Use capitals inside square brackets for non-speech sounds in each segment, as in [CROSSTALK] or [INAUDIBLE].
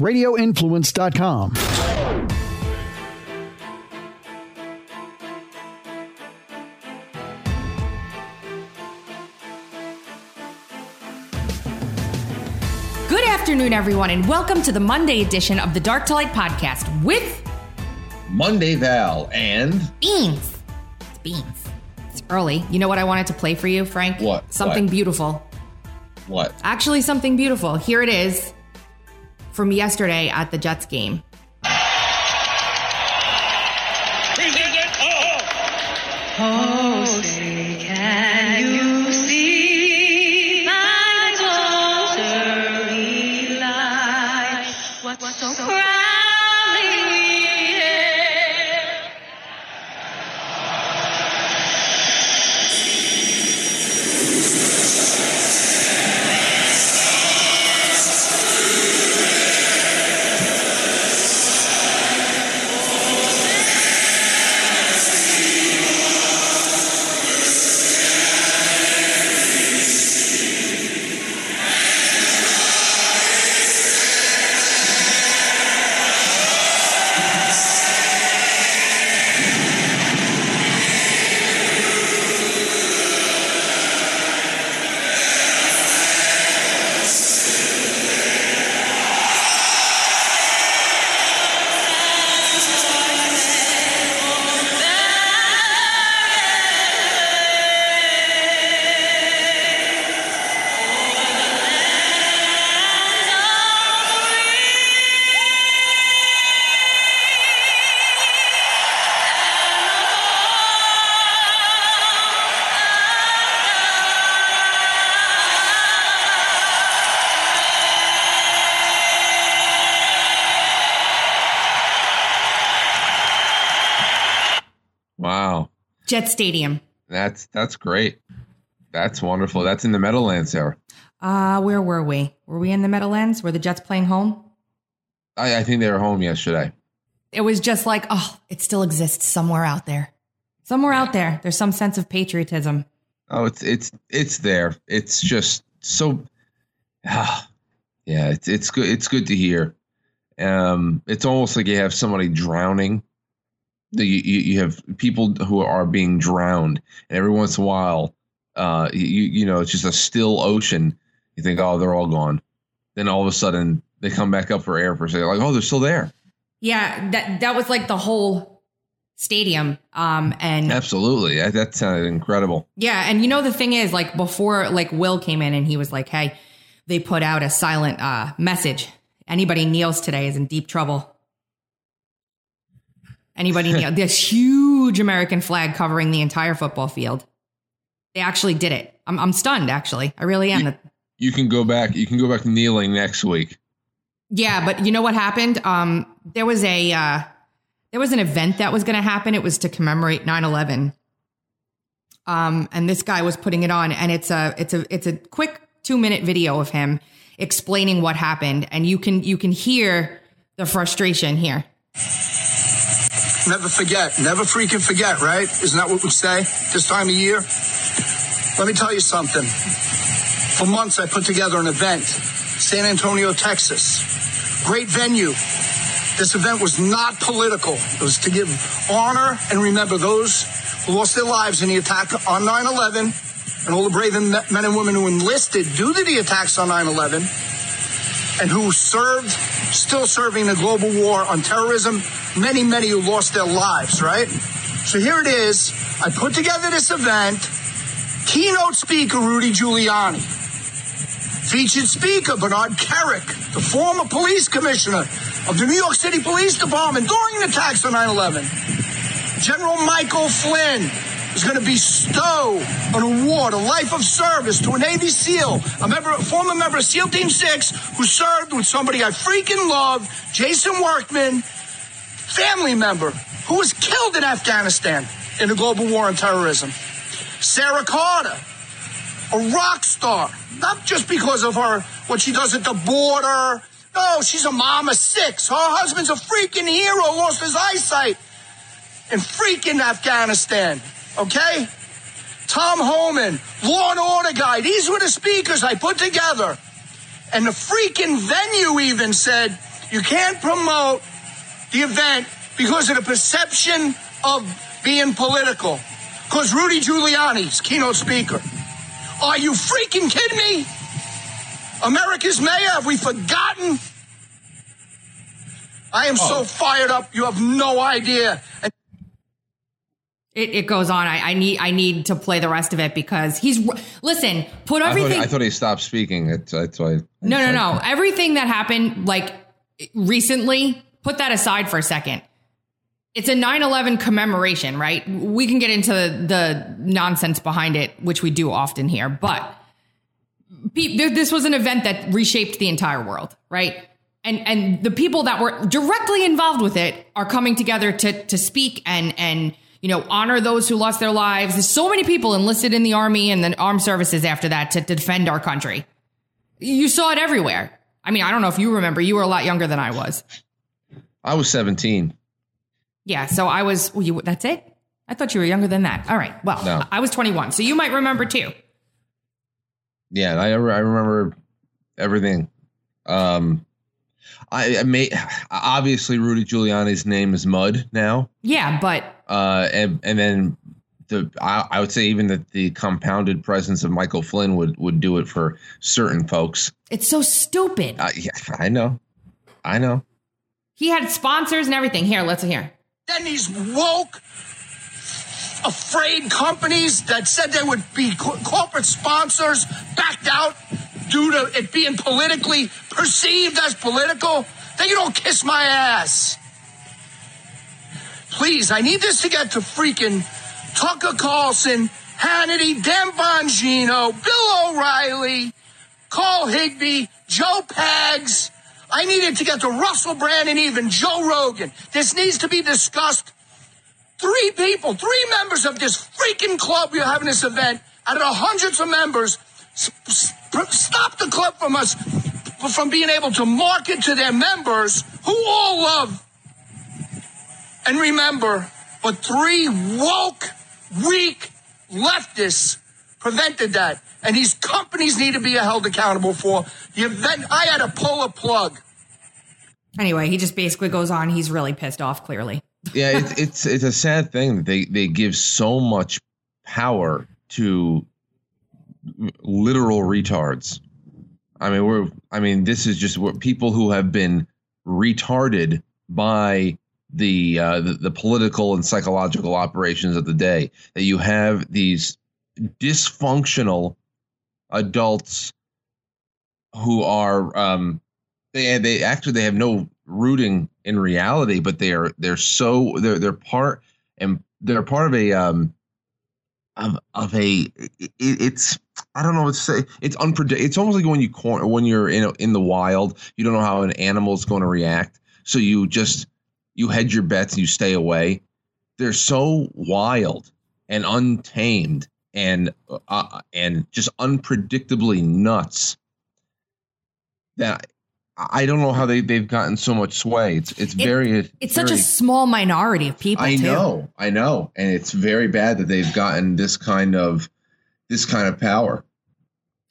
radioinfluence.com. Good afternoon, everyone, and welcome to the Monday edition of the Dark to Light podcast with Monday Val and Beans. It's Beans. It's early. You know what I wanted to play for you, Frank? What? Something What? beautiful. what? Actually, something beautiful. Here it is from yesterday at the Jets game. Oh, Jet Stadium. That's that's great. That's wonderful. That's in the Meadowlands there. Uh, where were we? Were we in the Meadowlands? Were the Jets playing home? I, I think they were home yesterday. It was just like, oh, it still exists somewhere out there. Somewhere out there, there's some sense of patriotism. Oh, it's it's it's there. It's just so ah, yeah, it's it's good it's good to hear. Um it's almost like you have somebody drowning. The- You, you have people who are being drowned, and every once in a while, uh, you you know, it's just a still ocean. You think, oh, they're all gone. Then all of a sudden, they come back up for air for a second, like, oh, they're still there. Yeah, that that was like the whole stadium. Um, and Absolutely, that, that sounded incredible. Yeah, and you know the thing is, like before, like Will came in and he was like, "Hey, they put out a silent uh, message. Anybody kneels today is in deep trouble. Anybody? This huge American flag covering the entire football field. They actually did it. I'm, I'm stunned. Actually, I really am. You can go back. You can go back kneeling next week. Yeah, but you know what happened? Um, there was a uh, there was an event that was going to happen. It was to commemorate 9/11. Um, and this guy was putting it on, and it's a it's a it's a quick two minute video of him explaining what happened, and you can you can hear the frustration here. Never forget. Never freaking forget, right? Isn't that what we say this time of year? Let me tell you something. For months, I put together an event, San Antonio, Texas. Great venue. This event was not political. It was to give honor and remember those who lost their lives in the attack on 9 11 and all the brave men and women who enlisted due to the attacks on 9 11 and who served, still serving the global war on terrorism. Many, many who lost their lives, right? So here it is. I put together this event. Keynote speaker Rudy Giuliani. Featured speaker Bernard Kerik, the former police commissioner of the New York City Police Department during the attacks on 9 11. General Michael Flynn is going to bestow an award, a life of service to a Navy SEAL, a member, a former member of SEAL Team 6 who served with somebody I freaking love, Jason Workman, family member who was killed in Afghanistan in the global war on terrorism. Sarah Carter, a rock star, not just because of her, what she does at the border. No, she's a mom of six. Her husband's a freaking hero, lost his eyesight in freaking Afghanistan. Okay? Tom Homan, Law and Order guy. These were the speakers I put together. And the freaking venue even said, You can't promote the event because of the perception of being political. Because Rudy Giuliani's keynote speaker. Are you freaking kidding me? America's mayor, have we forgotten? I am so oh. fired up, you have no idea. And It, it goes on. I, I need I need to play the rest of it because he's listen. Put I thought, everything. I thought he stopped speaking. That's, that's why. no, no, no. Everything that happened like recently. Put that aside for a second. It's a 9/11 commemoration, right? We can get into the, the nonsense behind it, which we do often here, but this was an event that reshaped the entire world, right? And and the people that were directly involved with it are coming together to to speak and and you know honor those who lost their lives. There's so many people enlisted in the army and the armed services after that to, to defend our country. You saw it everywhere. I mean, I don't know if you remember. You were a lot younger than I was. I was 17. Yeah, so I was. Well, you, that's it. I thought you were younger than that. All right. Well, No. I was 21, so you might remember too. Yeah, I I remember everything. Um, I, I may obviously Rudy Giuliani's name is mud now. Yeah, but Uh, and and then the I, I would say even that the compounded presence of Michael Flynn would would do it for certain folks. it's so stupid. Uh, yeah, I know, I know. He had sponsors and everything. Here, let's hear. then these woke, afraid companies that said they would be co- corporate sponsors backed out due to it being politically perceived as political. Then you don't kiss my ass. Please, I need this to get to freaking Tucker Carlson, Hannity, Dan Bongino, Bill O'Reilly, Carl Higbie, Joe Pags. I needed to get to Russell Brand and even Joe Rogan. This needs to be discussed. Three people, three members of this freaking club you're having this event, out of the hundreds of members, stop the club from us from being able to market to their members who all love and remember, but three woke, weak leftists prevented that. And these companies need to be held accountable for the event. I had to pull a plug. Anyway, he just basically goes on. He's really pissed off, clearly. [LAUGHS] Yeah, it's it's it's a sad thing that they they give so much power to literal retards. I mean, we're I mean, this is just what people who have been retarded by the, uh, the the political and psychological operations of the day. That you have these dysfunctional adults who are um, they they actually they have no rooting in reality, but they are they're so they're they're part and they're part of a um of of a it, it's I don't know what to say. It's unpredictable. It's almost like when you cor- when you're in in the wild, you don't know how an animal is going to react, so you just you hedge your bets and you stay away. They're so wild and untamed and uh, and just unpredictably nuts that I don't know how they they've gotten so much sway. It's it's very It's such a small minority of people. I too. know, I know, and it's very bad that they've gotten this kind of this kind of power.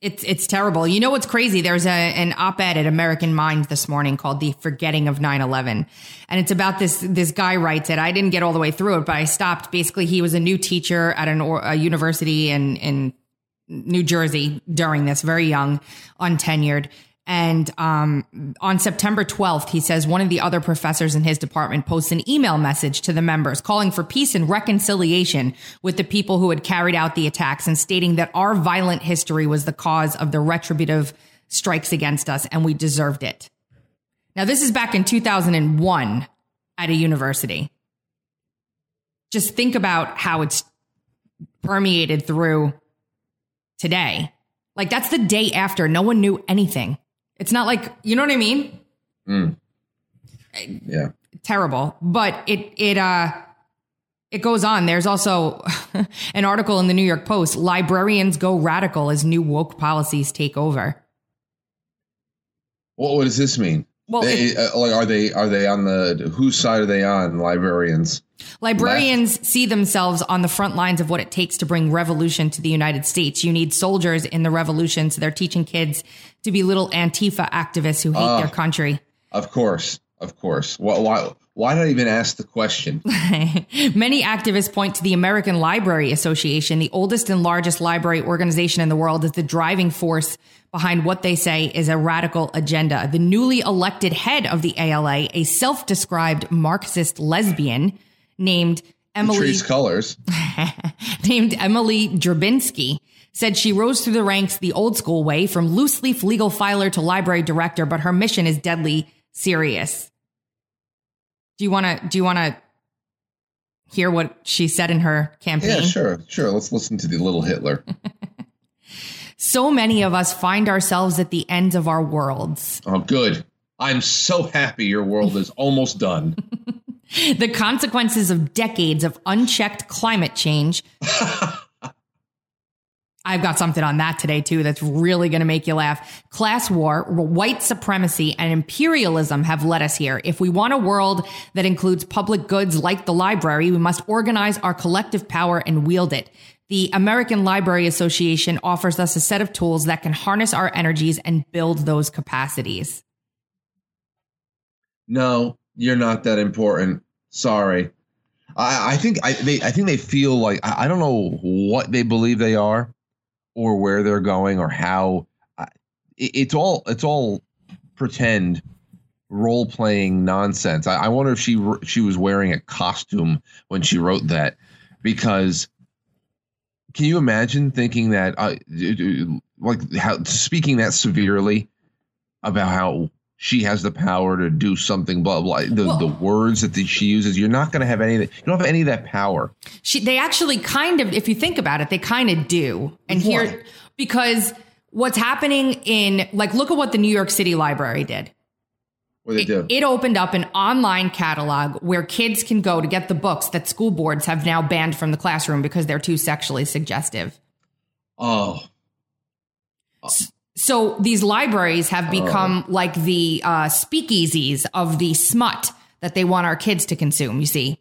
It's it's terrible. You know what's crazy? There's a, an op-ed at American Mind this morning called "The Forgetting of 9/11," and it's about this. This guy writes it. I didn't get all the way through it, but I stopped. Basically, he was a new teacher at an a university in in New Jersey during this, very young, untenured. And um, on September 12th, he says one of the other professors in his department posts an email message to the members calling for peace and reconciliation with the people who had carried out the attacks and stating that our violent history was the cause of the retributive strikes against us and we deserved it. Now, this is back in 2001 at a university. Just think about how it's permeated through today. Like that's the day after. No one knew anything. It's not like, you know what I mean? Mm. Yeah. Terrible. But it it uh it goes on. There's also [LAUGHS] an article in the New York Post, librarians go radical as new woke policies take over. What, what does this mean? Well, They- uh, like, are they are they on the whose side are they on? Librarians. Librarians see themselves on the front lines of what it takes to bring revolution to the United States. You need soldiers in the revolution, so they're teaching kids to be little Antifa activists who hate Ah. their country. Of course, of course. Why? Why, why did I even ask the question? [LAUGHS] Many activists point to the American Library Association, the oldest and largest library organization in the world, as the driving force behind what they say is a radical agenda. The newly elected head of the ALA, a self described Marxist lesbian named Emily Trees colors. [LAUGHS] named Emily Drabinski said she rose through the ranks the old school way from loose leaf legal filer to library director, but her mission is deadly serious. Do you want to do you want to hear what she said in her campaign? Yeah, sure, sure. Let's listen to the little Hitler. [LAUGHS] So many of us find ourselves at the end of our worlds. Oh, good. I'm so happy your world is almost done. [LAUGHS] The consequences of decades of unchecked climate change. [LAUGHS] I've got something on that today too that's really going to make you laugh. Class war, white supremacy, and imperialism have led us here. If we want a world that includes public goods like the library, we must organize our collective power and wield it. The American Library Association offers us a set of tools that can harness our energies and build those capacities. No, you're not that important. Sorry. I, I think I they I think they feel like I, I don't know what they believe they are, or where they're going, or how. I, it, it's all it's all pretend role playing nonsense. I, I wonder if she she was wearing a costume when she wrote that, because can you imagine thinking that uh, like how speaking that severely about how she has the power to do something blah blah the, Well- the words that she uses you're not going to have any of that you don't have any of that power She, they actually kind of, if you think about it, they kind of do. And Why? here, because what's happening in, like, look at what the New York City Library did. what they do It opened up an online catalog where kids can go to get the books that school boards have now banned from the classroom because they're too sexually suggestive. oh So these libraries have become like the uh, speakeasies of the smut that they want our kids to consume, you see.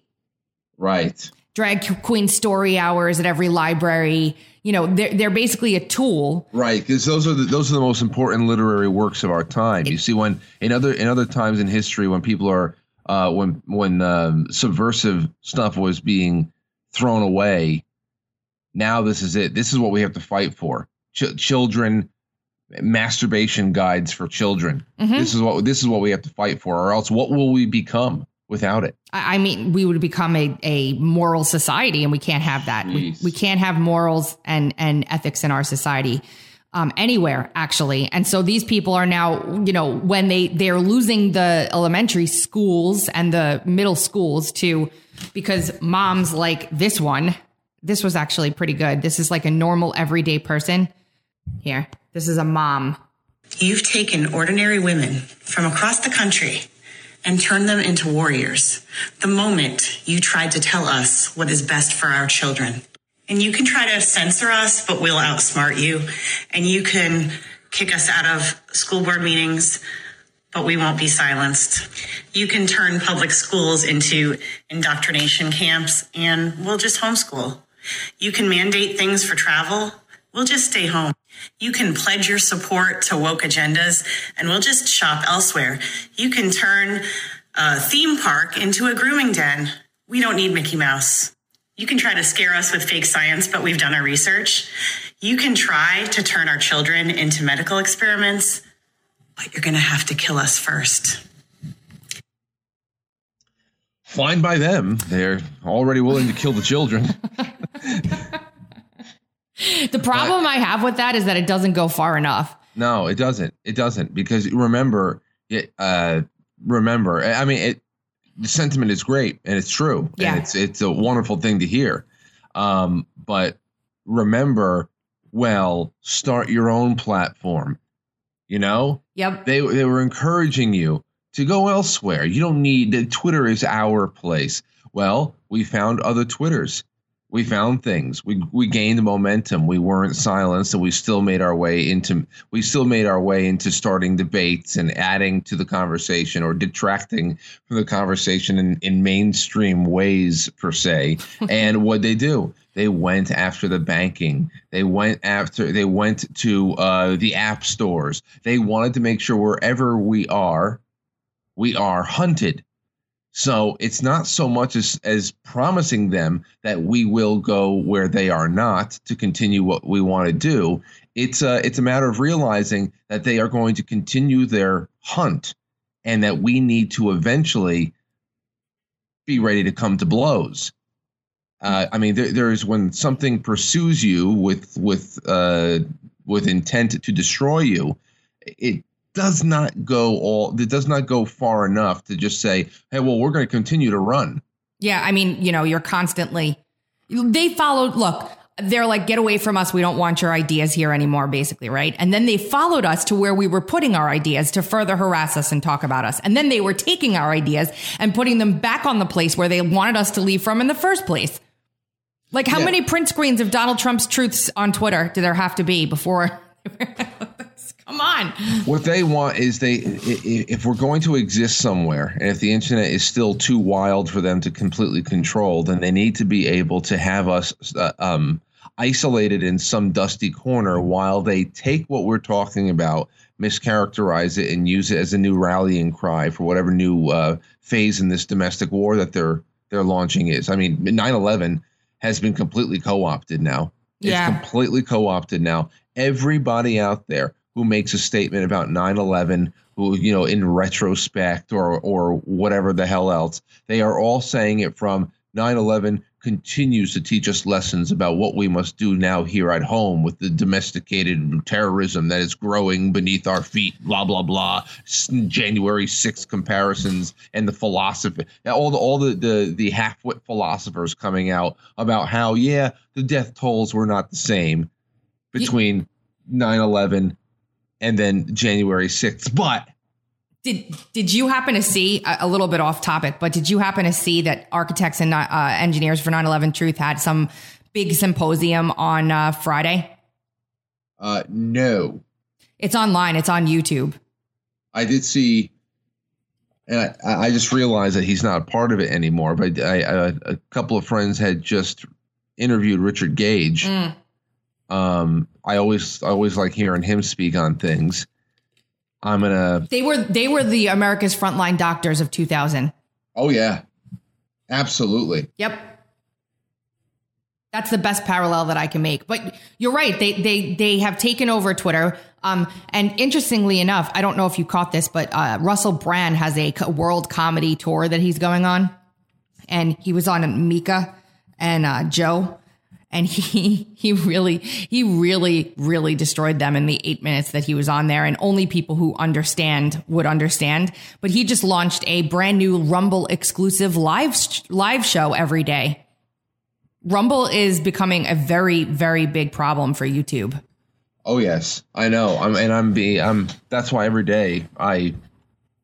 right. Drag queen story hours at every library. You know, they're, they're basically a tool. Right because those are the those are the most important literary works of our time. You see when in other in other times in history when people are uh when when um, subversive stuff was being thrown away now this is it. This is what we have to fight for. Ch- children masturbation guides for children this is what this is what we have to fight for or else what will we become without it I I mean, we would become a, a moral society, and we can't have that. We, we can't have morals and, and ethics in our society um, anywhere, actually. And so these people are now, you know, when they they're losing the elementary schools and the middle schools too, because moms like this one. This was actually pretty good. This is like a normal everyday person. Here, this is a mom. You've taken ordinary women from across the country and turned them into warriors the moment you tried to tell us what is best for our children. And you can try to censor us, but we'll outsmart you. And you can kick us out of school board meetings, but we won't be silenced. You can turn public schools into indoctrination camps, and we'll just homeschool. You can mandate things for travel. We'll just stay home. You can pledge your support to woke agendas and we'll just shop elsewhere. You can turn a theme park into a grooming den. We don't need Mickey Mouse. You can try to scare us with fake science, but we've done our research. You can try to turn our children into medical experiments, but you're going to have to kill us first. fine by them they're already willing to kill the children [LAUGHS] [LAUGHS] The problem I have with that is that it doesn't go far enough. No, it doesn't. It doesn't because remember, it, uh, remember. I mean, it. The sentiment is great and it's true. Yeah. and it's it's a wonderful thing to hear. Um, but remember, well, start your own platform. You know, Yep. they they were encouraging you to go elsewhere. You don't need Twitter is our place. Well, we found other Twitters. We found things. We we gained momentum. We weren't silenced, and we still made our way into we still made our way into starting debates and adding to the conversation or detracting from the conversation in, in mainstream ways per se. [LAUGHS] and what they do, they went after the banking. They went after they went to uh, the app stores. They wanted to make sure wherever we are, we are hunted. So it's not so much as, as promising them that we will go where they are not to continue what we want to do. It's a, it's a matter of realizing that they are going to continue their hunt and that we need to eventually be ready to come to blows. Uh, I mean, there, there's when something pursues you with with uh, with intent to destroy you, it does not go all. It does not go far enough to just say, "Hey, well, we're going to continue to run." Yeah, I mean, you know, you're constantly. They followed. Look, they're like, get away from us. We don't want your ideas here anymore, basically, right? And then they followed us to where we were putting our ideas to further harass us and talk about us. And then they were taking our ideas and putting them back on the place where they wanted us to leave from in the first place. Like, how Yeah. many print screens of Donald Trump's truths on Twitter do there have to be before? [LAUGHS] [LAUGHS] Come on. What they want is they if we're going to exist somewhere, and if the internet is still too wild for them to completely control, then they need to be able to have us uh, um, isolated in some dusty corner while they take what we're talking about, mischaracterize it, and use it as a new rallying cry for whatever new uh, phase in this domestic war that they're they're launching is. I mean, 9/11 has been completely co-opted now. Yeah. It's completely co-opted now. Everybody out there who makes a statement about 9/11, who you know in retrospect or or whatever the hell else, they are all saying it from 9/11 continues to teach us lessons about what we must do now here at home with the domesticated terrorism that is growing beneath our feet. Blah blah blah. January 6th comparisons and the philosophy, all the all the the, the half-wit philosophers coming out about how yeah the death tolls were not the same between 9/11 and then January 6th, but Did did you happen to see a, little bit off topic? But did you happen to see that architects and uh, engineers for 9/11 Truth had some big symposium on uh, Friday? uh, no. It's online. It's on YouTube. I did see, and I, I just realized that he's not a part of it anymore. But I, I, a couple of friends had just interviewed Richard Gage. Mm. Um, I always, I always like hearing him speak on things. I'm gonna. They were they were the America's frontline doctors of 2000. Oh yeah, absolutely. Yep. That's the best parallel that I can make. But you're right. They they they have taken over Twitter. Um, and interestingly enough, I don't know if you caught this, but uh, Russell Brand has a world comedy tour that he's going on, and he was on Mika and uh, Joe, and he [LAUGHS] he really he really really destroyed them in the eight minutes that he was on there, and only people who understand would understand. But he just launched a brand new Rumble exclusive live live show every day. Rumble is becoming a very, very big problem for YouTube. Oh yes, I know. I'm and I'm be I'm. That's why every day I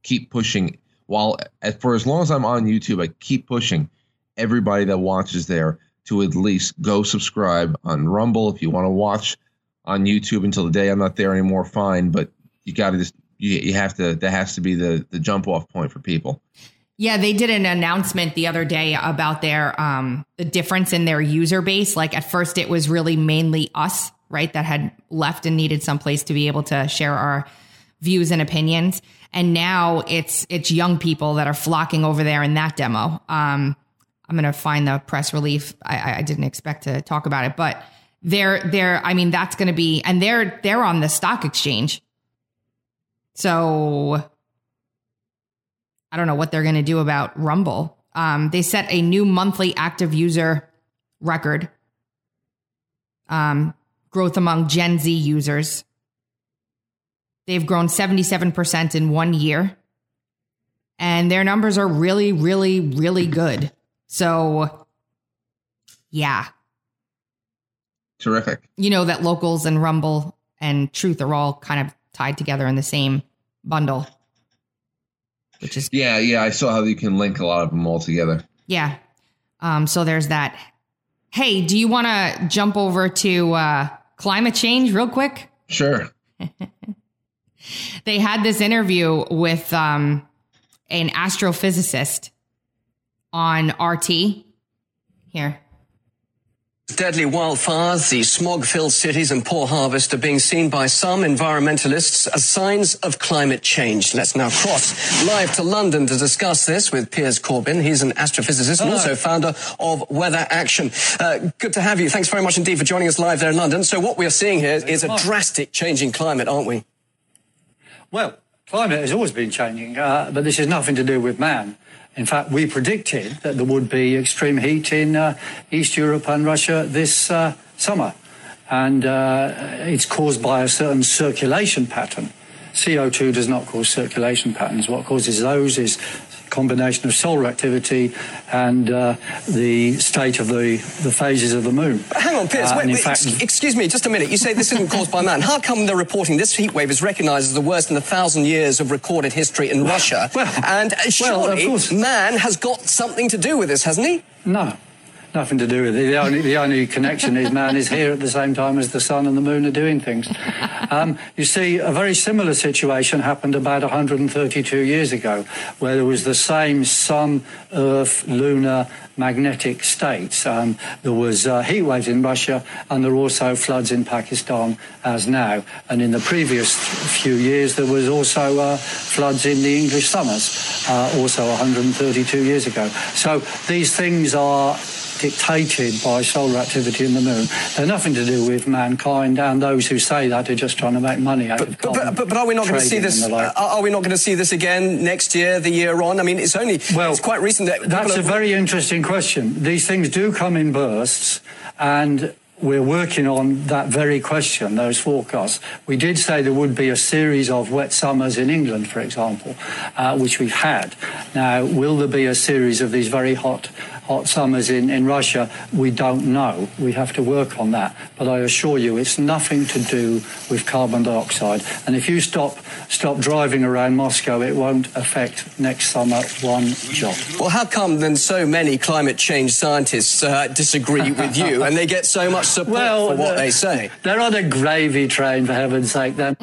keep pushing. While for as long as I'm on YouTube, I keep pushing everybody that watches there to at least go subscribe on Rumble. If you want to watch on YouTube until the day I'm not there anymore, fine. But you got to just you, you have to. That has to be the the jump off point for people. Yeah, they did an announcement the other day about their um the difference in their user base. Like at first it was really mainly us, right, that had left and needed some place to be able to share our views and opinions. And now it's it's young people that are flocking over there in that demo. Um I'm gonna find the press relief. I, I- didn't expect to talk about it, but they're they're I mean that's gonna be and they're they're on the stock exchange. So I don't know what they're going to do about Rumble. Um, they set a new monthly active user record. Um, growth among Gen Z users. They've grown 77% in one year. And their numbers are really, really, really good. So, yeah, Terrific. you know that locals and Rumble and Truth are all kind of tied together in the same bundle, which is Yeah, yeah. I saw how you can link a lot of them all together. Yeah. Um, so there's that. Hey, do you want to jump over to uh, climate change real quick? Sure. [LAUGHS] They had this interview with um, an astrophysicist on RT. Here. Deadly wildfires, the smog filled cities, and poor harvest are being seen by some environmentalists as signs of climate change. Let's now cross live to London to discuss this with Piers Corbyn. He's an astrophysicist and also founder of Weather Action. Uh, good to have you. Thanks very much indeed for joining us live there in London. So, what we are seeing here is a drastic change in climate, aren't we? Well, climate has always been changing, uh, but this has nothing to do with man. In fact, we predicted that there would be extreme heat in uh, East Europe and Russia this uh, summer. And uh, it's caused by a certain circulation pattern. CO2 does not cause circulation patterns. What causes those is combination of solar activity and uh, the state of the, the phases of the moon. But hang on, Piers. Uh, wait, wait, fact- ex- excuse me, just a minute. You say this isn't caused by man. How come they're reporting this heat wave is recognised as the worst in a thousand years of recorded history in Russia? well, and well, of surely course. man has got something to do with this, hasn't he? No, nothing to do with it. The only, the only connection is man is here at the same time as the sun and the moon are doing things. Um, you see, a very similar situation happened about 132 years ago, where there was the same sun, earth, lunar, magnetic states. Um, there was uh, heat waves in Russia, and there were also floods in Pakistan as now. And in the previous few years, there was also uh, floods in the English summers, uh, also 132 years ago. So these things are dictated by solar activity in the moon. They're nothing to do with mankind, and those who say that are just trying to make money out of But, carbon but, but, but are we not going to see this? Are, are we not going to see this again next year, the year on? I mean, it's only Well, it's quite recent that That's people a very interesting question. These things do come in bursts, and we're working on that very question, those forecasts. We did say there would be a series of wet summers in England, for example, uh, which we've had. Now, will there be a series of these very hot, hot summers in, in Russia? We don't know. We have to work on that. But I assure you, it's nothing to do with carbon dioxide. And if you stop, stop driving around Moscow, it won't affect next summer one jot. Well, how come then so many climate change scientists uh, disagree with you [LAUGHS] and they get so much support for what the- they say? They're on a gravy train, for heaven's sake. Then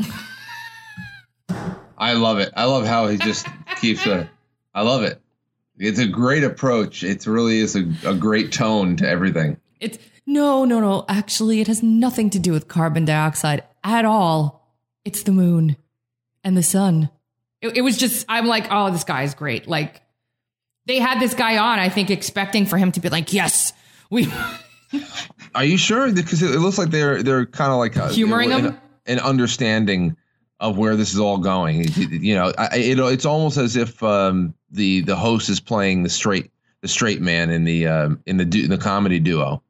I love it. I love how he just keeps it. I love it. It's a great approach. It really is a, a great tone to everything. It's no, no, no. Actually, it has nothing to do with carbon dioxide at all. It's the moon and the sun. It, it was just, I'm like, oh, this guy is great. Like, they had this guy on, I think, expecting for him to be like, yes, we. Are you sure? Because it, looks like they're they're kind of like a, Humoring him? an understanding of where this is all going. You know, I, it, it's almost as if um, the the host is playing the straight the straight man in the um, in the du- the comedy duo.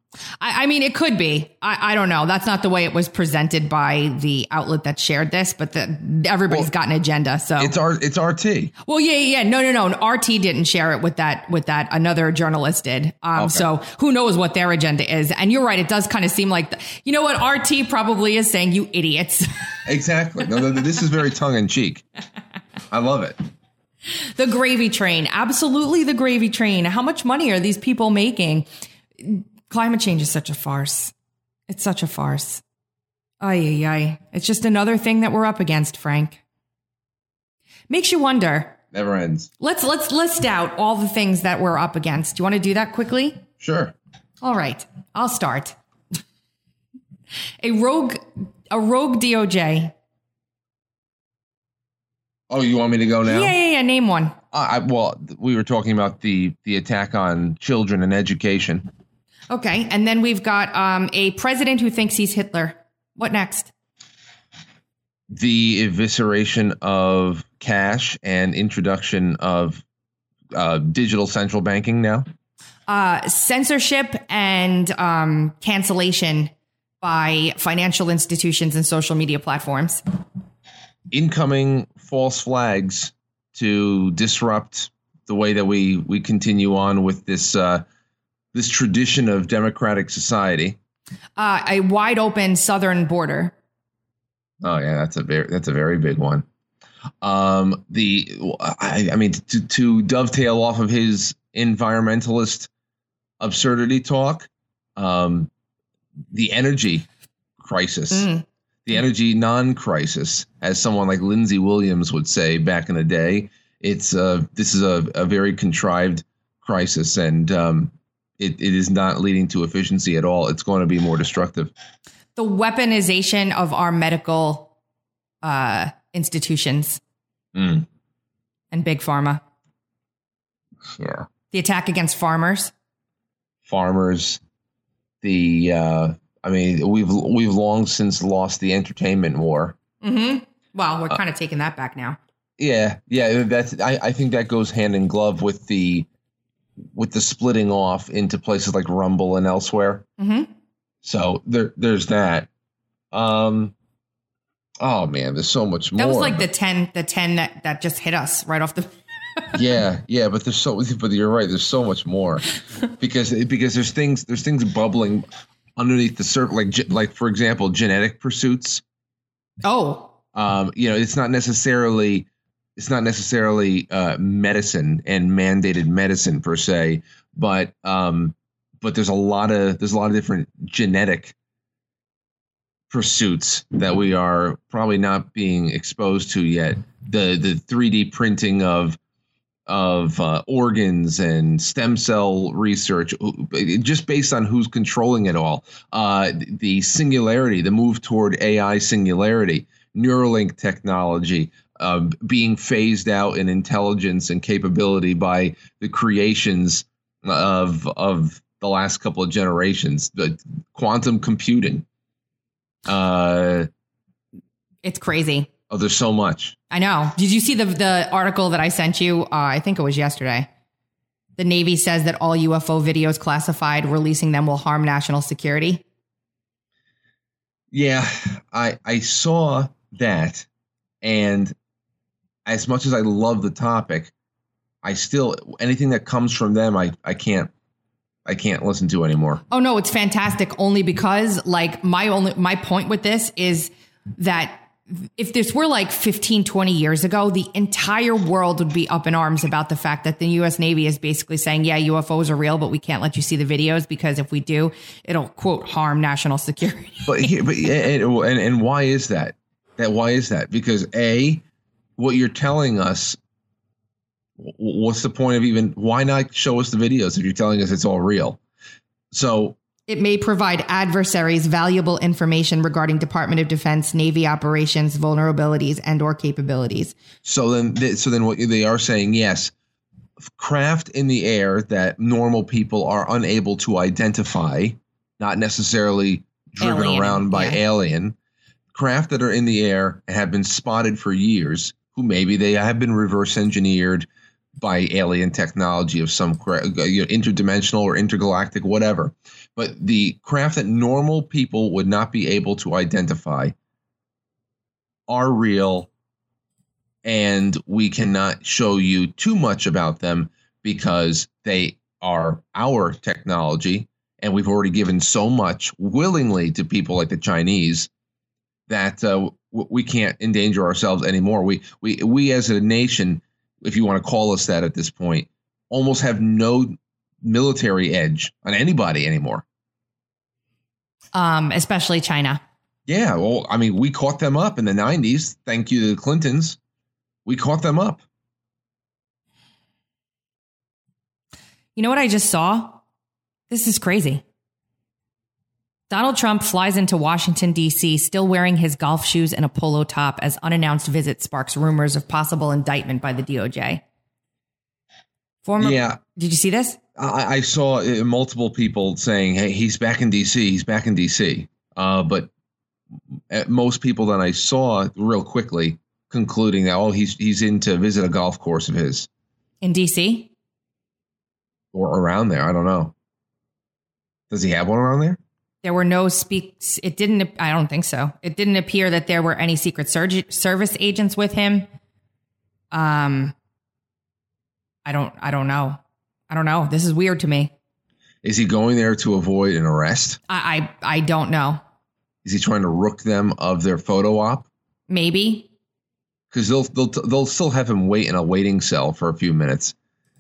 I, I mean, it could be. I, I don't know. That's not the way it was presented by the outlet that shared this, but the, everybody's got an agenda. So It's R it's RT. Well, yeah, yeah, yeah. no, no, no. RT didn't share it with that with that another journalist did. Um, Okay. so who knows what their agenda is? And you're right. It does kind of seem like, the, you know what? RT probably is saying, "You idiots." [LAUGHS] Exactly. No, no, this is very tongue in cheek. I love it. the gravy train, absolutely the gravy train. How much money are these people making? Climate change is such a farce. It's such a farce. Ay, ay, ay. It's just another thing that we're up against, Frank. Makes you wonder. Never ends. Let's let's list out all the things that we're up against. Do you want to do that quickly? Sure. All right, I'll start. [LAUGHS] a rogue, a rogue DOJ. Oh, you want me to go now? Yeah, yeah, yeah. Name one. Uh, I, well, we were talking about the the attack on children and education. Okay, and then we've got um, a president who thinks he's Hitler. What next? the evisceration of cash and introduction of uh, digital central banking now. Uh, censorship and um, cancellation by financial institutions and social media platforms. Incoming false flags to disrupt the way that we we continue on with this uh, this tradition of democratic society. Uh, a wide open southern border. Oh yeah, that's a very that's a very big one. Um, the I, I mean to to dovetail off of his environmentalist absurdity talk, um, the energy crisis, Mm. the energy non-crisis, as someone like Lindsey Williams would say back in the day. It's uh this is a, a very contrived crisis, and um, it, it is not leading to efficiency at all. It's going to be more destructive. The weaponization of our medical uh, institutions Mm. and big pharma. Yeah. The attack against farmers. Farmers, the uh, I mean, we've we've long since lost the entertainment war. Mm-hmm. Well, we're kind of taking that back now. Yeah, yeah, that's I, I think that goes hand in glove with the with the splitting off into places like Rumble and elsewhere. Mm-hmm. So there there's that. Um oh man, there's so much more. That was like the ten, the ten that, that just hit us right off the. [LAUGHS] yeah, yeah, but there's so but you're right, there's so much more. because because there's things there's things bubbling underneath the surface like like for example, genetic pursuits. Oh, um, you know, it's not necessarily it's not necessarily uh, medicine and mandated medicine per se, but um, but there's a lot of there's a lot of different genetic pursuits that we are probably not being exposed to yet. The the 3D printing of of uh, organs and stem cell research, just based on who's controlling it all. Uh, the singularity, the move toward AI singularity, Neuralink technology. Uh, being phased out in intelligence and capability by the creations of of the last couple of generations, the quantum computing. Uh, it's crazy. oh, there's so much. I know. Did you see the the article that I sent you? Uh, I think it was yesterday. The Navy says that all UFO videos classified, releasing them will harm national security. Yeah, I I saw that, and as much as I love the topic, I still anything that comes from them, I I can't I can't listen to anymore. Oh no, it's fantastic only because like my only my point with this is that if this were like 15 20 years ago, the entire world would be up in arms about the fact that the US Navy is basically saying, yeah, UFOs are real, but we can't let you see the videos because if we do, it'll quote harm national security. But but and, and and why is that? That why is that? Because a what you're telling us what's the point of even why not show us the videos if you're telling us it's all real so It may provide adversaries valuable information regarding Department of Defense, Navy operations, vulnerabilities, and or capabilities. so then th- so then what they are saying yes craft in the air that normal people are unable to identify not necessarily driven Alien, around by yeah. alien craft that are in the air have been spotted for years who maybe they have been reverse engineered by alien technology of some you know, interdimensional or intergalactic whatever. But the craft that normal people would not be able to identify are real and we cannot show you too much about them because they are our technology and we've already given so much willingly to people like the Chinese that uh, we can't endanger ourselves anymore. We we we as a nation, if you want to call us that at this point, almost have no military edge on anybody anymore. Um, especially China. Yeah, well, I mean, we caught them up in the '90s. Thank you to the Clintons. We caught them up. You know what I just saw? This is crazy. Donald Trump flies into Washington, D.C., still wearing his golf shoes and a polo top as unannounced visit sparks rumors of possible indictment by the DOJ. Former, Yeah, Did you see this? I, I saw uh, multiple people saying, "Hey, he's back in D.C. He's back in D.C." Uh, but uh, most people that I saw real quickly concluding that, "Oh, he's he's in to visit a golf course of his In D.C.? or around there." I don't know. Does he have one around there? There were no speaks. It didn't, I don't think so. It didn't appear that there were any Secret Service agents with him. Um, I don't, I don't know. I don't know. This is weird to me. Is he going there to avoid an arrest? I, I, I don't know. Is he trying to rook them of their photo op? Maybe. Because they'll they'll they'll still have him wait in a waiting cell for a few minutes,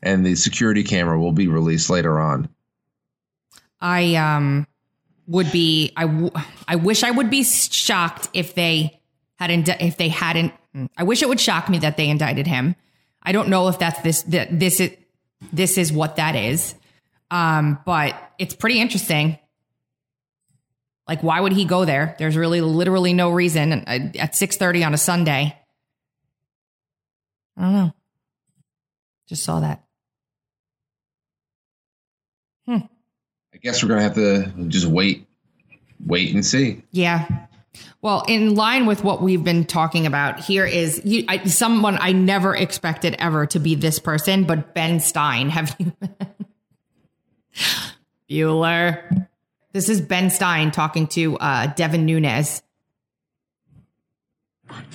and the security camera will be released later on. I um would be I w- I wish I would be shocked if they had indi- if they hadn't I wish it would shock me that they indicted him. I don't know if that's this that this is this is what that is. Um, but it's pretty interesting. Like, why would he go there? There's really literally no reason uh, at six thirty on a Sunday. I don't know. Just saw that. I guess we're gonna have to just wait, wait and see. Yeah. Well, in line with what we've been talking about, here is you, I, someone I never expected ever to be this person, but Ben Stein. Have you? [LAUGHS] Bueller. This is Ben Stein talking to uh, Devin Nunes.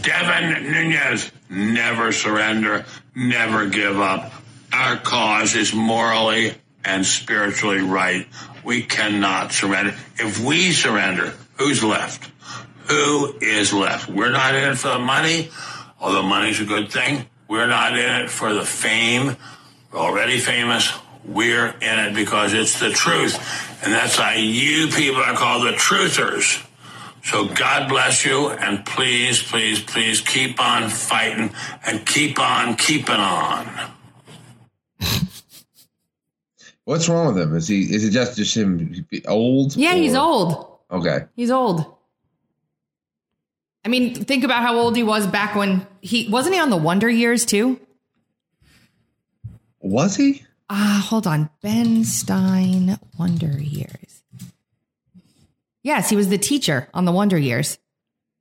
Devin Nunes, never surrender, never give up. Our cause is morally and spiritually right. We cannot surrender. If we surrender, who's left? Who is left? We're not in it for the money, although money's a good thing. We're not in it for the fame. We're already famous. We're in it because it's the truth. And that's why you people are called the truthers. So God bless you, and please, please, please keep on fighting and keep on keeping on. What's wrong with him? Is he? Is it just just him old? Yeah, he's old. Okay. He's old. I mean, think about how old he was back when he wasn't he on the Wonder Years too? Was he? Ah, hold on. Ben Stein Wonder Years. Yes, he was the teacher on the Wonder Years.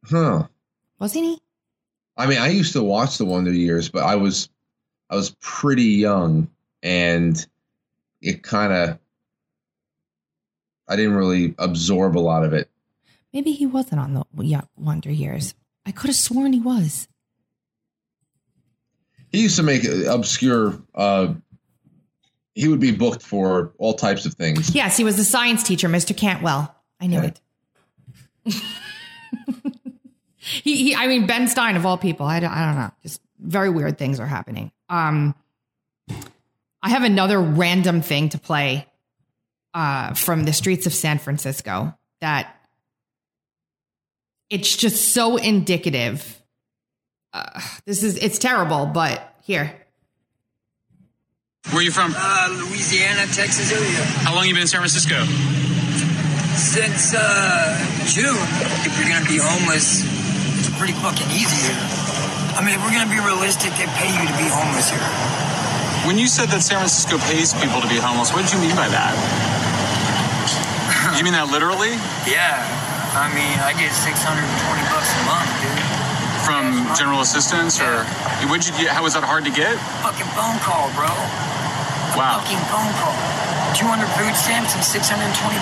Huh. Wasn't he? I mean, I used to watch the Wonder Years, but I was I was pretty young, and it kind of I didn't really absorb a lot of it. Maybe he wasn't on the yeah, Wonder Years. I could have sworn he was. He used to make obscure. uh He would be booked for all types of things. Yes, he was the science teacher, Mr. Cantwell. I knew Yeah. it. [LAUGHS] he, he, I mean, Ben Stein of all people. I don't, I don't know. Just very weird things are happening. Um, I have another random thing to play uh, from the streets of San Francisco that it's just so indicative. Uh, this is it's terrible, but here. Where are you from? Uh, Louisiana, Texas area. How long you been in San Francisco? Since uh, June, if you're gonna be homeless, it's pretty fucking easy here. I mean, if we're gonna be realistic, they pay you to be homeless here. When you said that San Francisco pays people to be homeless, what did you mean by that? You mean that literally? Yeah, I mean, I get 620 bucks a month, dude. From general assistance, or what did you get? How was that hard to get? Fucking phone call, bro. Wow. Fucking phone call. 200 food stamps and 620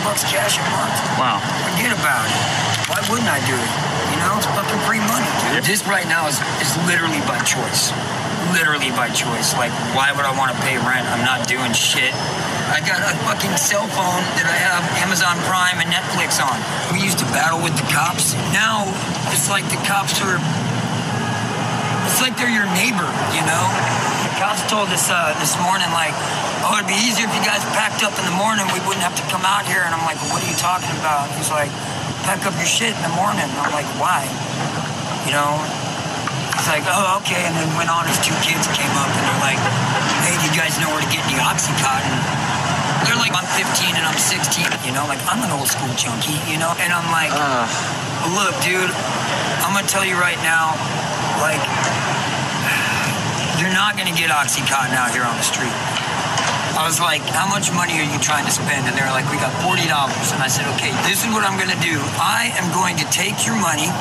bucks cash a month. Wow. Forget about it. Why wouldn't I do it? You know, it's fucking free money, dude. This right now is, is literally by choice. Literally by choice. Like, why would I want to pay rent? I'm not doing shit. I got a fucking cell phone that I have Amazon Prime and Netflix on. We used to battle with the cops. Now, it's like the cops are it's like they're your neighbor, you know? The cops told us uh, this morning, like, oh, it'd be easier if you guys packed up in the morning. We wouldn't have to come out here. And I'm like, what are you talking about? He's like, pack up your shit in the morning. I'm like, why? You know? Like, oh, okay. And then went on. His two kids came up and they're like, hey, do you guys know where to get the Oxycontin? They're like, I'm 15 and I'm 16, you know? Like, I'm an old school junkie, you know? And I'm like, look, dude, I'm gonna tell you right now, like, you're not gonna get Oxycontin out here on the street. I was like, how much money are you trying to spend? And they were like, we got $40. And I said, okay, this is what I'm gonna do. I am going to take your money,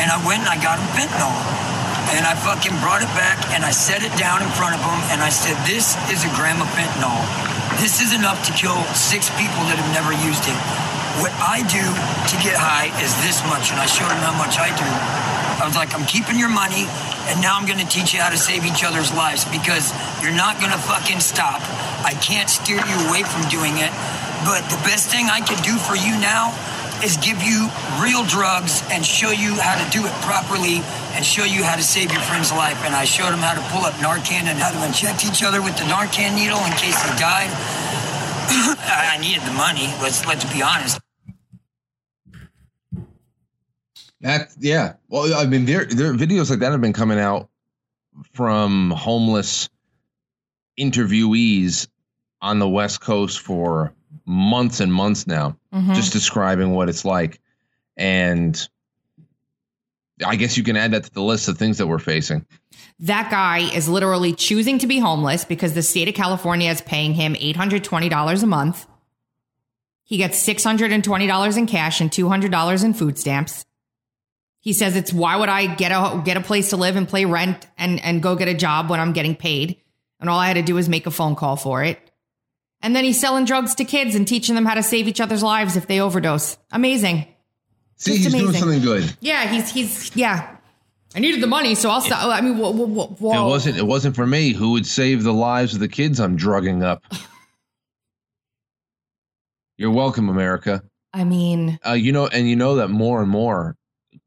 and I went and I got him fentanyl. And I fucking brought it back and I set it down in front of him and I said, This is a gram of fentanyl. This is enough to kill six people that have never used it. What I do to get high is this much, and I showed him how much I do. I was like, I'm keeping your money, and now I'm gonna teach you how to save each other's lives because you're not gonna fucking stop. I can't steer you away from doing it, but the best thing I can do for you now is give you real drugs and show you how to do it properly and show you how to save your friend's life. And I showed him how to pull up Narcan and how to inject each other with the Narcan needle in case they died. I [COUGHS] I needed the money. Let's let's be honest. That yeah. Well, I mean, there there videos like that have been coming out from homeless interviewees on the West Coast for months and months now, Mhm. just describing what it's like. And I guess you can add that to the list of things that we're facing. That guy is literally choosing to be homeless because the state of California is paying him $820 a month. He gets $620 in cash and $200 in food stamps. He says it's why would I get a get a place to live and pay rent and and go get a job when I'm getting paid? And all I had to do was make a phone call for it. And then he's selling drugs to kids and teaching them how to save each other's lives if they overdose. Amazing. See, Just he's doing amazing. something good. Yeah, he's he's yeah. I needed the money, so I'll stop. I mean, whoa, whoa, whoa, it wasn't it wasn't for me, who would save the lives of the kids I'm drugging up? [LAUGHS] You're welcome, America. I mean, Uh, you know, and you know that more and more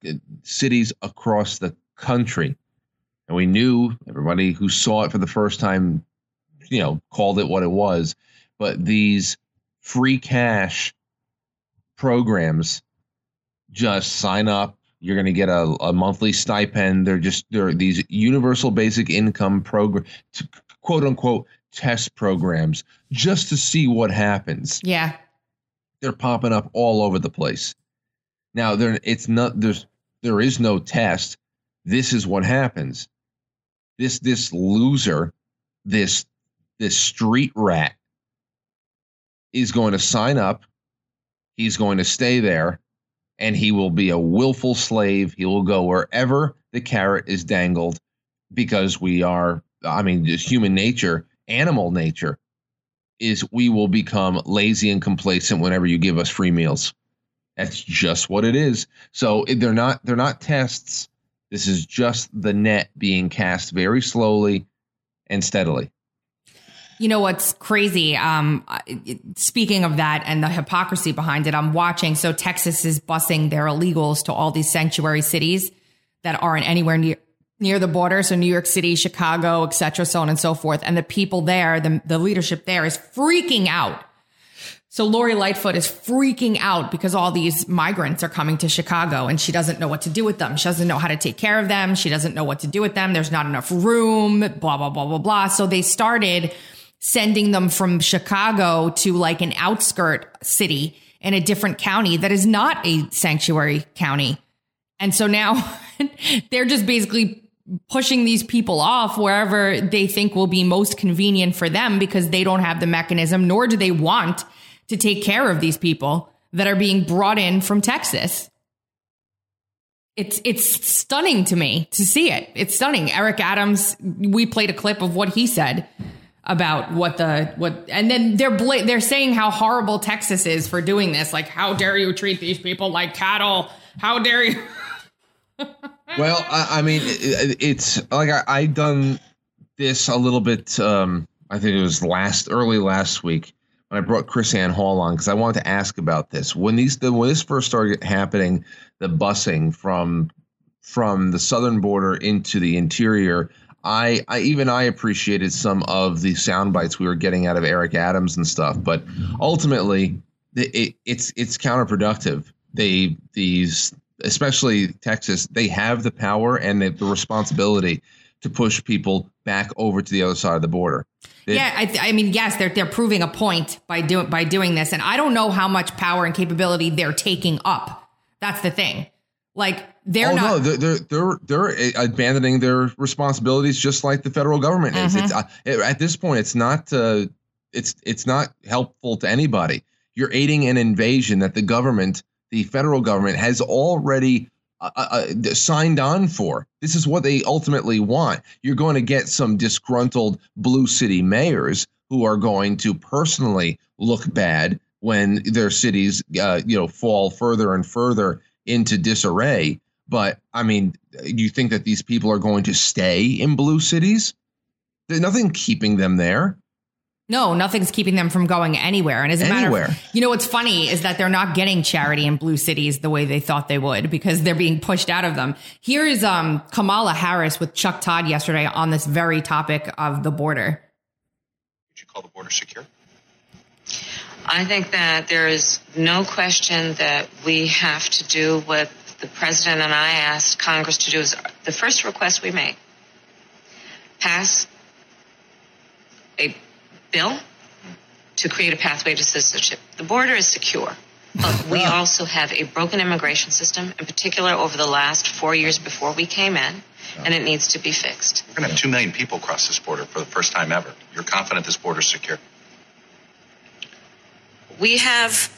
uh, cities across the country, and we knew everybody who saw it for the first time, you know, called it what it was. But these free cash programs, just sign up. You're going to get a, a monthly stipend. They're just they're these universal basic income program, quote unquote, test programs, just to see what happens yeah. they're popping up all over the place. Now there it's not there's there is no test. This is what happens. This this loser, this this street rat is going to sign up. He's going to stay there and he will be a willful slave. He will go wherever the carrot is dangled because we are I mean just human nature, animal nature is we will become lazy and complacent whenever you give us free meals. That's just what it is. So they're not they're not tests. This is just the net being cast very slowly and steadily. You know what's crazy? Um, speaking of that and the hypocrisy behind it, I'm watching. So Texas is busing their illegals to all these sanctuary cities that aren't anywhere near near the border. So New York City, Chicago, et cetera, so on and so forth. And the people there, the, the leadership there is freaking out. So Lori Lightfoot is freaking out because all these migrants are coming to Chicago and she doesn't know what to do with them. She doesn't know how to take care of them. She doesn't know what to do with them. There's not enough room, blah, blah, blah, blah, blah. So they started sending them from Chicago to like an outskirt city in a different county that is not a sanctuary county. And so now [LAUGHS] they're just basically pushing these people off wherever they think will be most convenient for them because they don't have the mechanism, nor do they want to take care of these people that are being brought in from Texas. It's it's stunning to me to see it. It's stunning. Eric Adams, we played a clip of what he said about what the what and then they're bla- they're saying how horrible Texas is for doing this. Like how dare you treat these people like cattle? How dare you [LAUGHS] Well, I, I mean, it, it's like I, I done this a little bit. Um, I think it was last early last week when I brought Chris Ann Hall on because I wanted to ask about this when these the, when this first started happening, the busing from from the southern border into the interior. I, I even I appreciated some of the sound bites we were getting out of Eric Adams and stuff, but ultimately, it, it, it's it's counterproductive. They these especially Texas, they have the power and the, the responsibility to push people back over to the other side of the border. Yeah, I, th- I mean, yes, they're they're proving a point by doing by doing this, and I don't know how much power and capability they're taking up. That's the thing. Like they're oh not. no, they're, they're they're abandoning their responsibilities just like the federal government is. It's uh, it- at this point, it's not uh, it's it's not helpful to anybody. You're aiding an invasion that the government, the federal government, has already uh, uh, uh, signed on for. This is what they ultimately want. You're going to get some disgruntled blue city mayors who are going to personally look bad when their cities, uh, you know, fall further and further into disarray. But I mean, you think that these people are going to stay in blue cities? There's nothing keeping them there. No, nothing's keeping them from going anywhere. And as a matter Anywhere. of, you know, what's funny is that they're not getting charity in blue cities the way they thought they would because they're being pushed out of them. Here is um, Kamala Harris with Chuck Todd yesterday on this very topic of the border. Would you call the border secure? I think that there is no question that we have to do what the president and I asked Congress to do is the first request we make. Pass a bill to create a pathway to citizenship. The border is secure, but we [LAUGHS] also have a broken immigration system, in particular over the last four years before we came in, and it needs to be fixed. We're going to have 2 million people cross this border for the first time ever. You're confident this border is secure? We have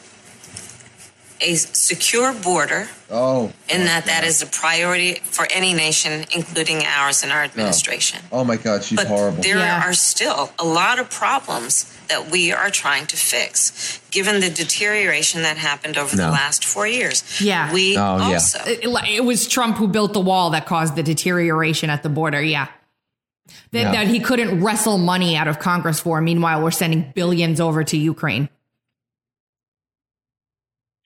a secure border Oh. in that that is a priority for any nation, including ours and our administration. Oh my God, she's But horrible. there are still a lot of problems that we are trying to fix, given the deterioration that happened over the last four years. Yeah. We oh, also It, it was Trump who built the wall that caused the deterioration at the border. Yeah. That, Yeah. that he couldn't wrestle money out of Congress for. Meanwhile, we're sending billions over to Ukraine.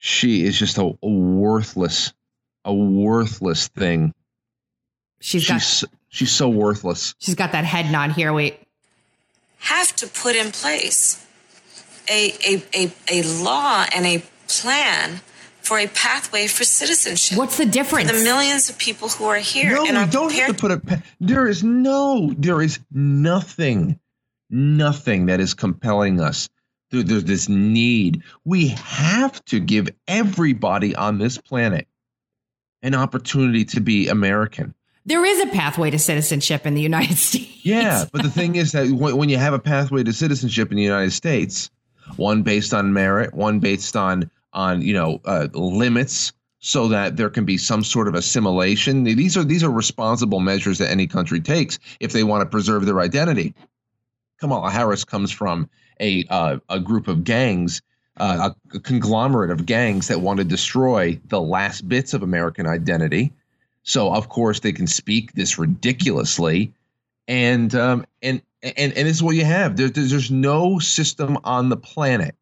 She is just a, a worthless, a worthless thing. She's got- she's, she's so worthless. She's got that head nod here. Wait. have to put in place a, a, a, a law and a plan for a pathway for citizenship. What's the difference? For the millions of people who are here No, and are we don't prepared have to put a. pa- There is no, there is nothing, nothing that is compelling us. There, there's this need. We have to give everybody on this planet an opportunity to be American. There is a pathway to citizenship in the United [LAUGHS] States. Yeah, but the thing is that when, when you have a pathway to citizenship in the United States, one based on merit, one based on on you know uh, limits, so that there can be some sort of assimilation. These are these are responsible measures that any country takes if they want to preserve their identity. Kamala Harris comes from a uh, a group of gangs, uh, a conglomerate of gangs that want to destroy the last bits of American identity. So of course they can speak this ridiculously, and um, and and and this is what you have. There's, there's no system on the planet,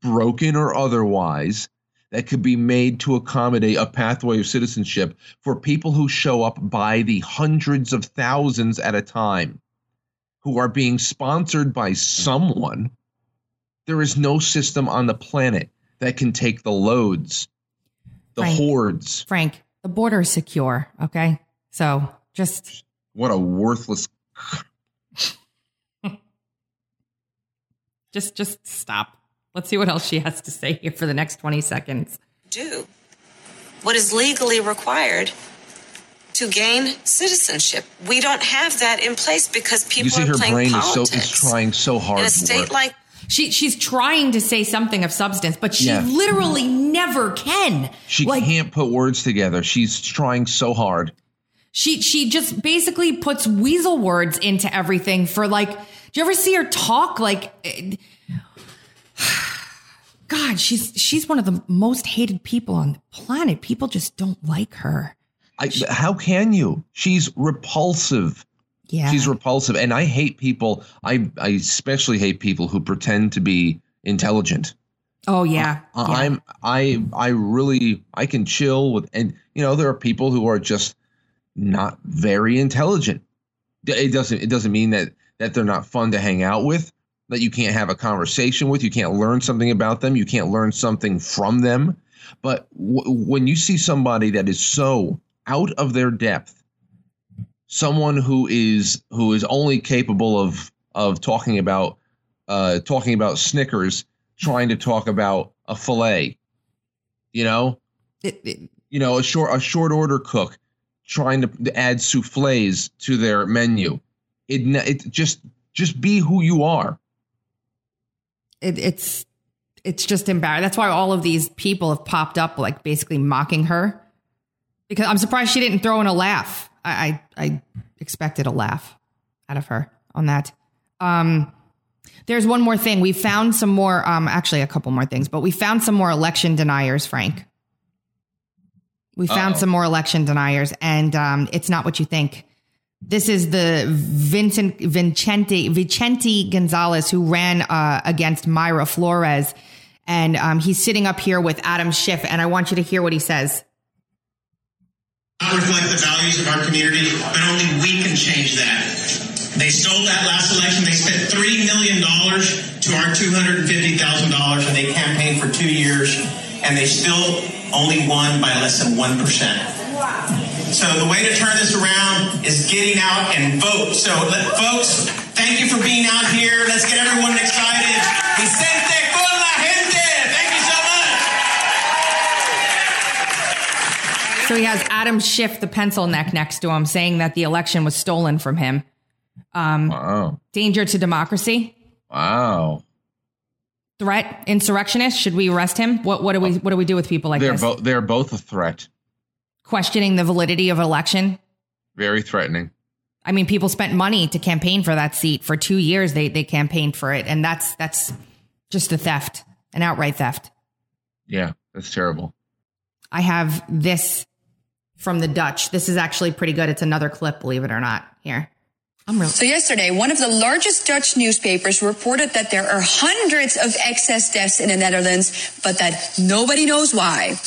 broken or otherwise, that could be made to accommodate a pathway of citizenship for people who show up by the hundreds of thousands at a time, who are being sponsored by someone. There is no system on the planet that can take the loads, the Frank. hordes. Frank, the border is secure. Okay. So just What a worthless. [LAUGHS] just just stop. Let's see what else she has to say here for the next 20 seconds. do what is legally required to gain citizenship. We don't have that in place because people you see are her playing brain is politics. so is trying so hard. in a state like She she's trying to say something of substance, but she Yeah. literally never can. She can't put words together. She's trying so hard. She she just basically puts weasel words into everything for like do you ever see her talk like [SIGHS] God, she's she's one of the most hated people on the planet. People just don't like her. I, how can you? She's repulsive. Yeah. She's repulsive. And I hate people. I, I especially hate people who pretend to be intelligent. Oh yeah. I- I'm I I really I can chill with and you know there are people who are just not very intelligent. It doesn't it doesn't mean that that they're not fun to hang out with, that you can't have a conversation with, you can't learn something about them, you can't learn something from them. But w- when you see somebody that is so out of their depth, someone who is who is only capable of of talking about uh talking about Snickers trying to talk about a fillet. You know, you know, a short a short order cook trying to add souffles to their menu. It it just just be who you are. it, it's it's just embarrassing. That's why all of these people have popped up, like basically mocking her. Because I'm surprised she didn't throw in a laugh. I I, I expected a laugh out of her on that. Um, there's one more thing. We found some more. Um, actually, a couple more things, but we found some more election deniers, Frank. We found Uh-oh. some more election deniers, and um, it's not what you think. This is the Vincent Vincente Vicente Gonzalez who ran uh, against Mayra Flores, and um, he's sitting up here with Adam Schiff, and I want you to hear what he says. Not reflect the values of our community, but only we can change that. They stole that last election. They spent $3 million to our $250,000 and they campaigned for two years and they still only won by less than 1%. So the way to turn this around is getting out and vote. So let, folks, thank you for being out here. Let's get everyone excited. So he has Adam Schiff, the pencil neck, next to him, saying that the election was stolen from him. Um, Wow. danger to democracy. Wow. Threat, insurrectionist. Should we arrest him? What what do we what do we do with people like they're this? both they're both a threat. Questioning the validity of election. Very threatening. I mean, people spent money to campaign for that seat for two years. They they campaigned for it, and that's that's just a theft, an outright theft. Yeah, that's terrible. I have this from the Dutch. This is actually pretty good. It's another clip, believe it or not. Here. So yesterday, one of the largest Dutch newspapers reported that there are hundreds of excess deaths in the Netherlands, but that nobody knows why.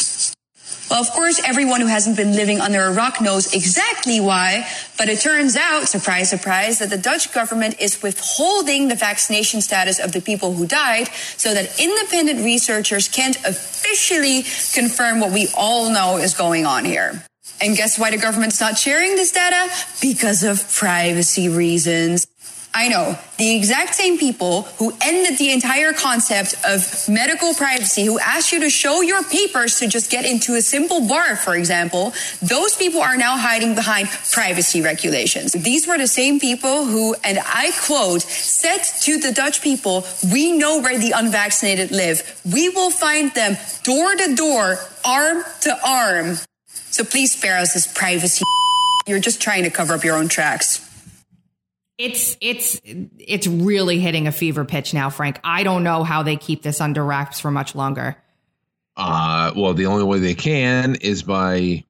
Well, of course, everyone who hasn't been living under a rock knows exactly why, but it turns out, surprise, surprise, that the Dutch government is withholding the vaccination status of the people who died so that independent researchers can't officially confirm what we all know is going on here. And guess why the government's not sharing this data? Because of privacy reasons. I know, the exact same people who ended the entire concept of medical privacy, who asked you to show your papers to just get into a simple bar, for example, those people are now hiding behind privacy regulations. These were the same people who, and I quote, said to the Dutch people, we know where the unvaccinated live. We will find them door to door, arm to arm. So please spare us this privacy. You're just trying to cover up your own tracks. It's it's it's really hitting a fever pitch now, Frank. I don't know how they keep this under wraps for much longer. Uh, well, the only way they can is by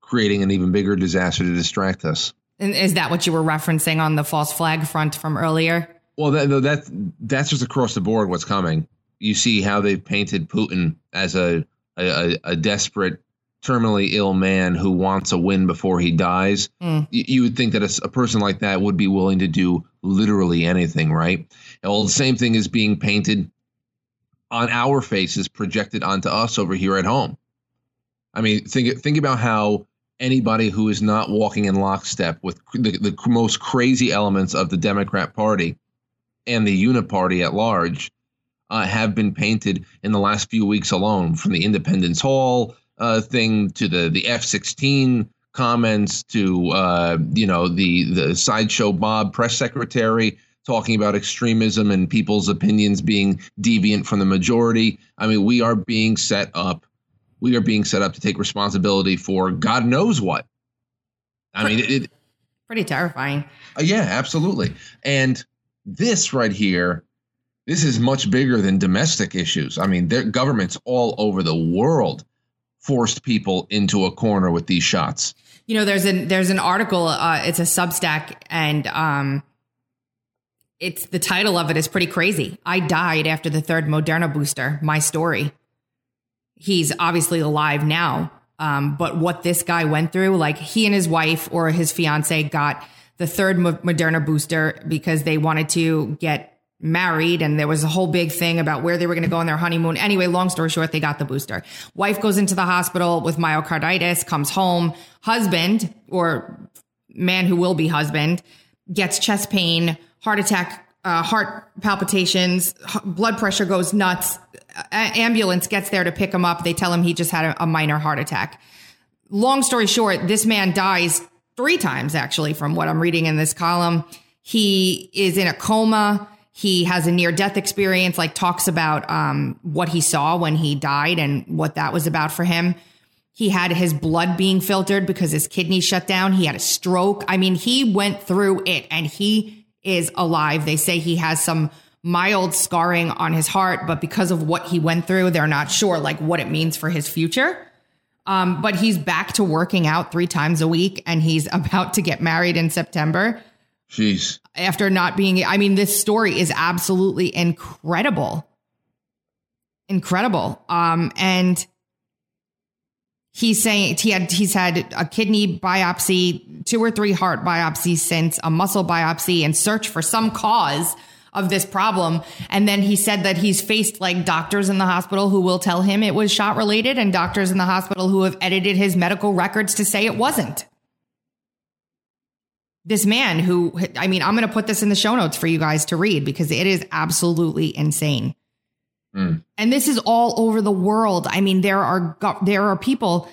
creating an even bigger disaster to distract us. And is that what you were referencing on the false flag front from earlier? Well, that, that that's just across the board what's coming. You see how they've painted Putin as a a, a desperate, terminally ill man who wants a win before he dies. Mm. You, you would think that a person like that would be willing to do literally anything, right? Well, the same thing is being painted on our faces, projected onto us over here at home. I mean, think think about how anybody who is not walking in lockstep with the, the most crazy elements of the Democrat Party and the Uniparty at large uh, have been painted in the last few weeks alone, from the Independence Hall uh, thing to the the F sixteen comments to uh, you know the the sideshow Bob press secretary talking about extremism and people's opinions being deviant from the majority. I mean, we are being set up. We are being set up to take responsibility for God knows what. I mean, it, it Pretty terrifying. uh, yeah, absolutely. And this right here, this is much bigger than domestic issues. I mean, their governments all over the world forced people into a corner with these shots. You know, there's an there's an article. Uh, it's a Substack, and um, it's the title of it is pretty crazy. I died after the third Moderna booster. My story. He's obviously alive now, um, but what this guy went through, like he and his wife or his fiance got the third Moderna booster because they wanted to get married and there was a whole big thing about where they were going to go on their honeymoon. Anyway, long story short, they got the booster. Wife goes into the hospital with myocarditis, comes home. Husband or man who will be husband gets chest pain, heart attack, uh, heart palpitations, h- blood pressure goes nuts. A- ambulance gets there to pick him up. They tell him he just had a, a minor heart attack. Long story short, this man dies three times actually from what I'm reading in this column. He is in a coma. He has a near death experience, like talks about um, what he saw when he died and what that was about for him. He had his blood being filtered because his kidneys shut down. He had a stroke. I mean, he went through it and he is alive. They say he has some mild scarring on his heart, but because of what he went through, they're not sure like what it means for his future. Um, but he's back to working out three times a week and he's [LAUGHS] about to get married in September Jeez. after not being I mean this story is absolutely incredible. Incredible. Um and he's saying he had he's had a kidney biopsy, two or three heart biopsies since, a muscle biopsy and search for some cause of this problem. And then he said that he's faced like doctors in the hospital who will tell him it was shot related and doctors in the hospital who have edited his medical records to say it wasn't this man who i mean i'm going to put this in the show notes for you guys to read because it is absolutely insane Mm. and this is all over the world i mean there are there are people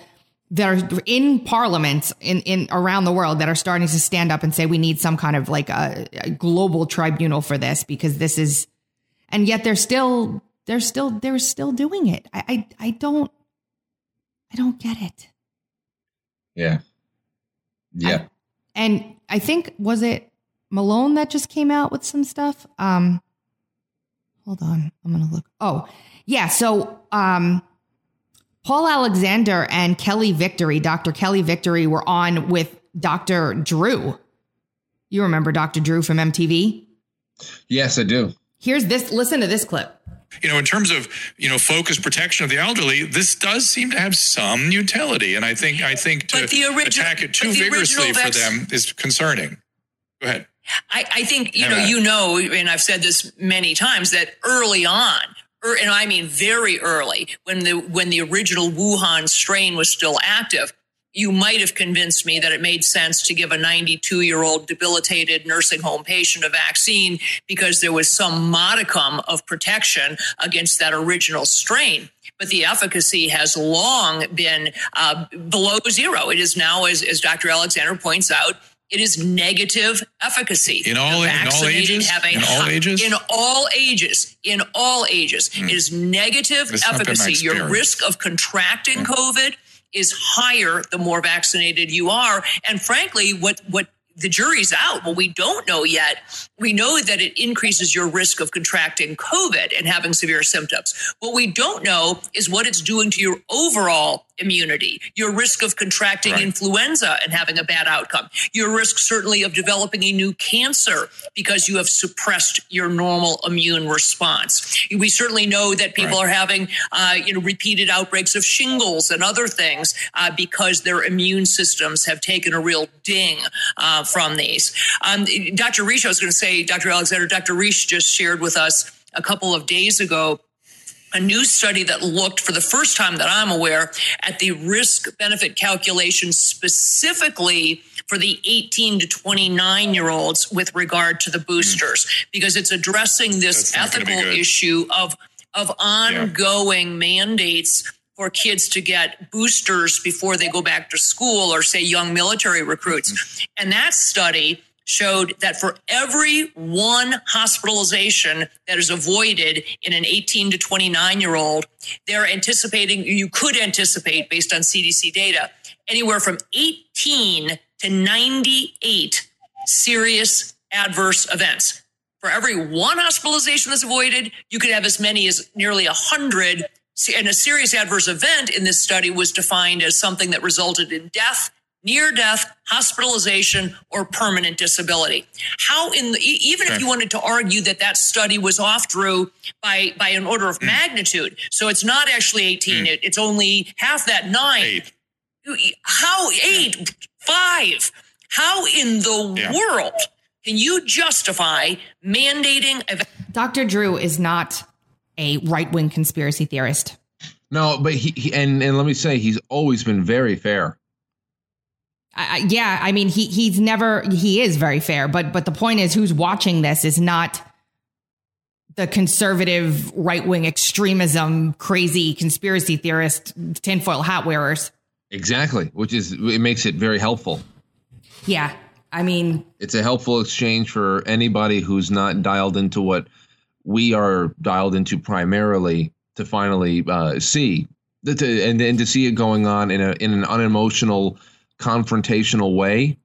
that are in parliaments in, in around the world that are starting to stand up and say we need some kind of like a, a global tribunal for this because this is and yet they're still they're still they're still doing it. I I, I don't I don't get it. Yeah. Yeah. And I think was it Malone that just came out with some stuff? Um hold on, I'm gonna look. Oh, yeah. So um Paul Alexander and Kelly Victory, Dr. Kelly Victory, were on with Dr. Drew. You remember Dr. Drew from MTV? yes, I do. Here's this listen to this clip. You know, in terms of you know focused protection of the elderly, this does seem to have some utility, and I think I think to But the origi- attack it too vigorously for them is concerning. Go ahead. I, I think you know you know, and I've said this many times that early on, er, and I mean very early, when the when the original Wuhan strain was still active, you might have convinced me that it made sense to give a 92 year old debilitated nursing home patient a vaccine because there was some modicum of protection against that original strain. But the efficacy has long been uh, below zero. It is now, as, as Dr. Alexander points out, it is negative efficacy. In all- in all ages? have a In all ages? In all ages. In all ages. It is negative That's not been my efficacy. Your risk of contracting COVID is higher the more vaccinated you are. And frankly, what what the jury's out. What we don't know yet, we know that it increases your risk of contracting COVID and having severe symptoms. What we don't know is what it's doing to your overall immunity, your risk of contracting influenza and having a bad outcome, your risk certainly of developing a new cancer because you have suppressed your normal immune response. We certainly know that people are having, uh, you know, repeated outbreaks of shingles and other things uh, because their immune systems have taken a real ding uh, from these. Um, Dr. Risch, I was going to say, Dr. Alexander, Dr. Risch just shared with us a couple of days ago a new study that looked for the first time that I'm aware at the risk benefit calculation specifically for the 18 to 29 year olds with regard to the boosters. Because it's addressing this That's not gonna be ethical issue of of ongoing mandates for kids to get boosters before they go back to school or say young military recruits. And that study showed that for every one hospitalization that is avoided in an 18 to 29 year old, they're anticipating, you could anticipate based on CDC data, anywhere from 18 to 98 serious adverse events. For every one hospitalization that's avoided, you could have as many as nearly 100. And a serious adverse event in this study was defined as something that resulted in death, near death, hospitalization, or permanent disability. How in the, e- even if you wanted to argue that that study was off, Drew, by by an order of hmm. magnitude, so it's not actually 18, hmm. it, it's only half that nine. How eight, five? How in the world can you justify mandating a Dr. Drew is not a right wing conspiracy theorist. No, but he, he and and let me say he's always been very fair. I, yeah, I mean he he's never he is very fair, but but the point is who's watching this is not the conservative right wing extremism, crazy conspiracy theorist, tinfoil hat wearers. Exactly, which is it makes it very helpful. Yeah, I mean It's a helpful exchange for anybody who's not dialed into what we are dialed into primarily to finally uh, see that to, and and to see it going on in a in an unemotional, confrontational way.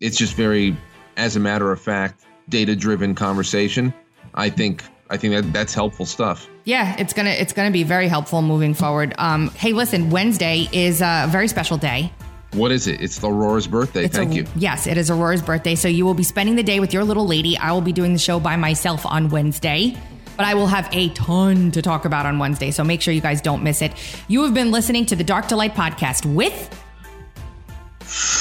It's just very, as a matter of fact, data driven conversation. I think I think that that's helpful stuff. Yeah, it's gonna it's gonna be very helpful moving forward. Um, hey, listen, Wednesday is a very special day. What is it? It's Aurora's birthday. It's Thank a- you. Yes, it is Aurora's birthday, so you will be spending the day with your little lady. I will be doing the show by myself on Wednesday, but I will have a ton to talk about on Wednesday, so make sure you guys don't miss it. You have been listening to the Dark Delight podcast with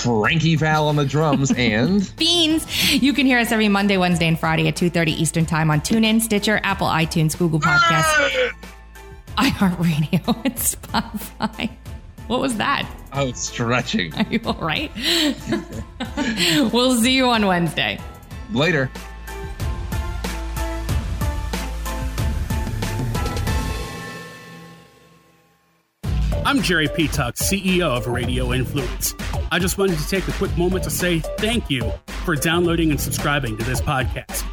Frankie Val on the drums [LAUGHS] and Beans. You can hear us every Monday, Wednesday, and Friday at 2.30 Eastern Time on TuneIn, Stitcher, Apple, iTunes, Google Podcasts, [LAUGHS] iHeartRadio, [LAUGHS] and Spotify. What was that? I was stretching. Are you all right? we'll see you on Wednesday. Later. I'm I'm Jerry P. Tuck, CEO of Radio Influence. I just wanted to take a quick moment to say thank you for downloading and subscribing to this podcast.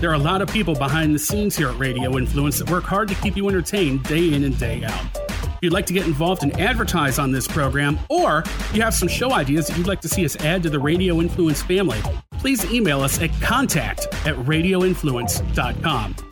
There are a lot of people behind the scenes here at Radio Influence that work hard to keep you entertained day in and day out. If you'd like to get involved and advertise on this program, or you have some show ideas that you'd like to see us add to the Radio Influence family, please email us at contact at radioinfluence.com.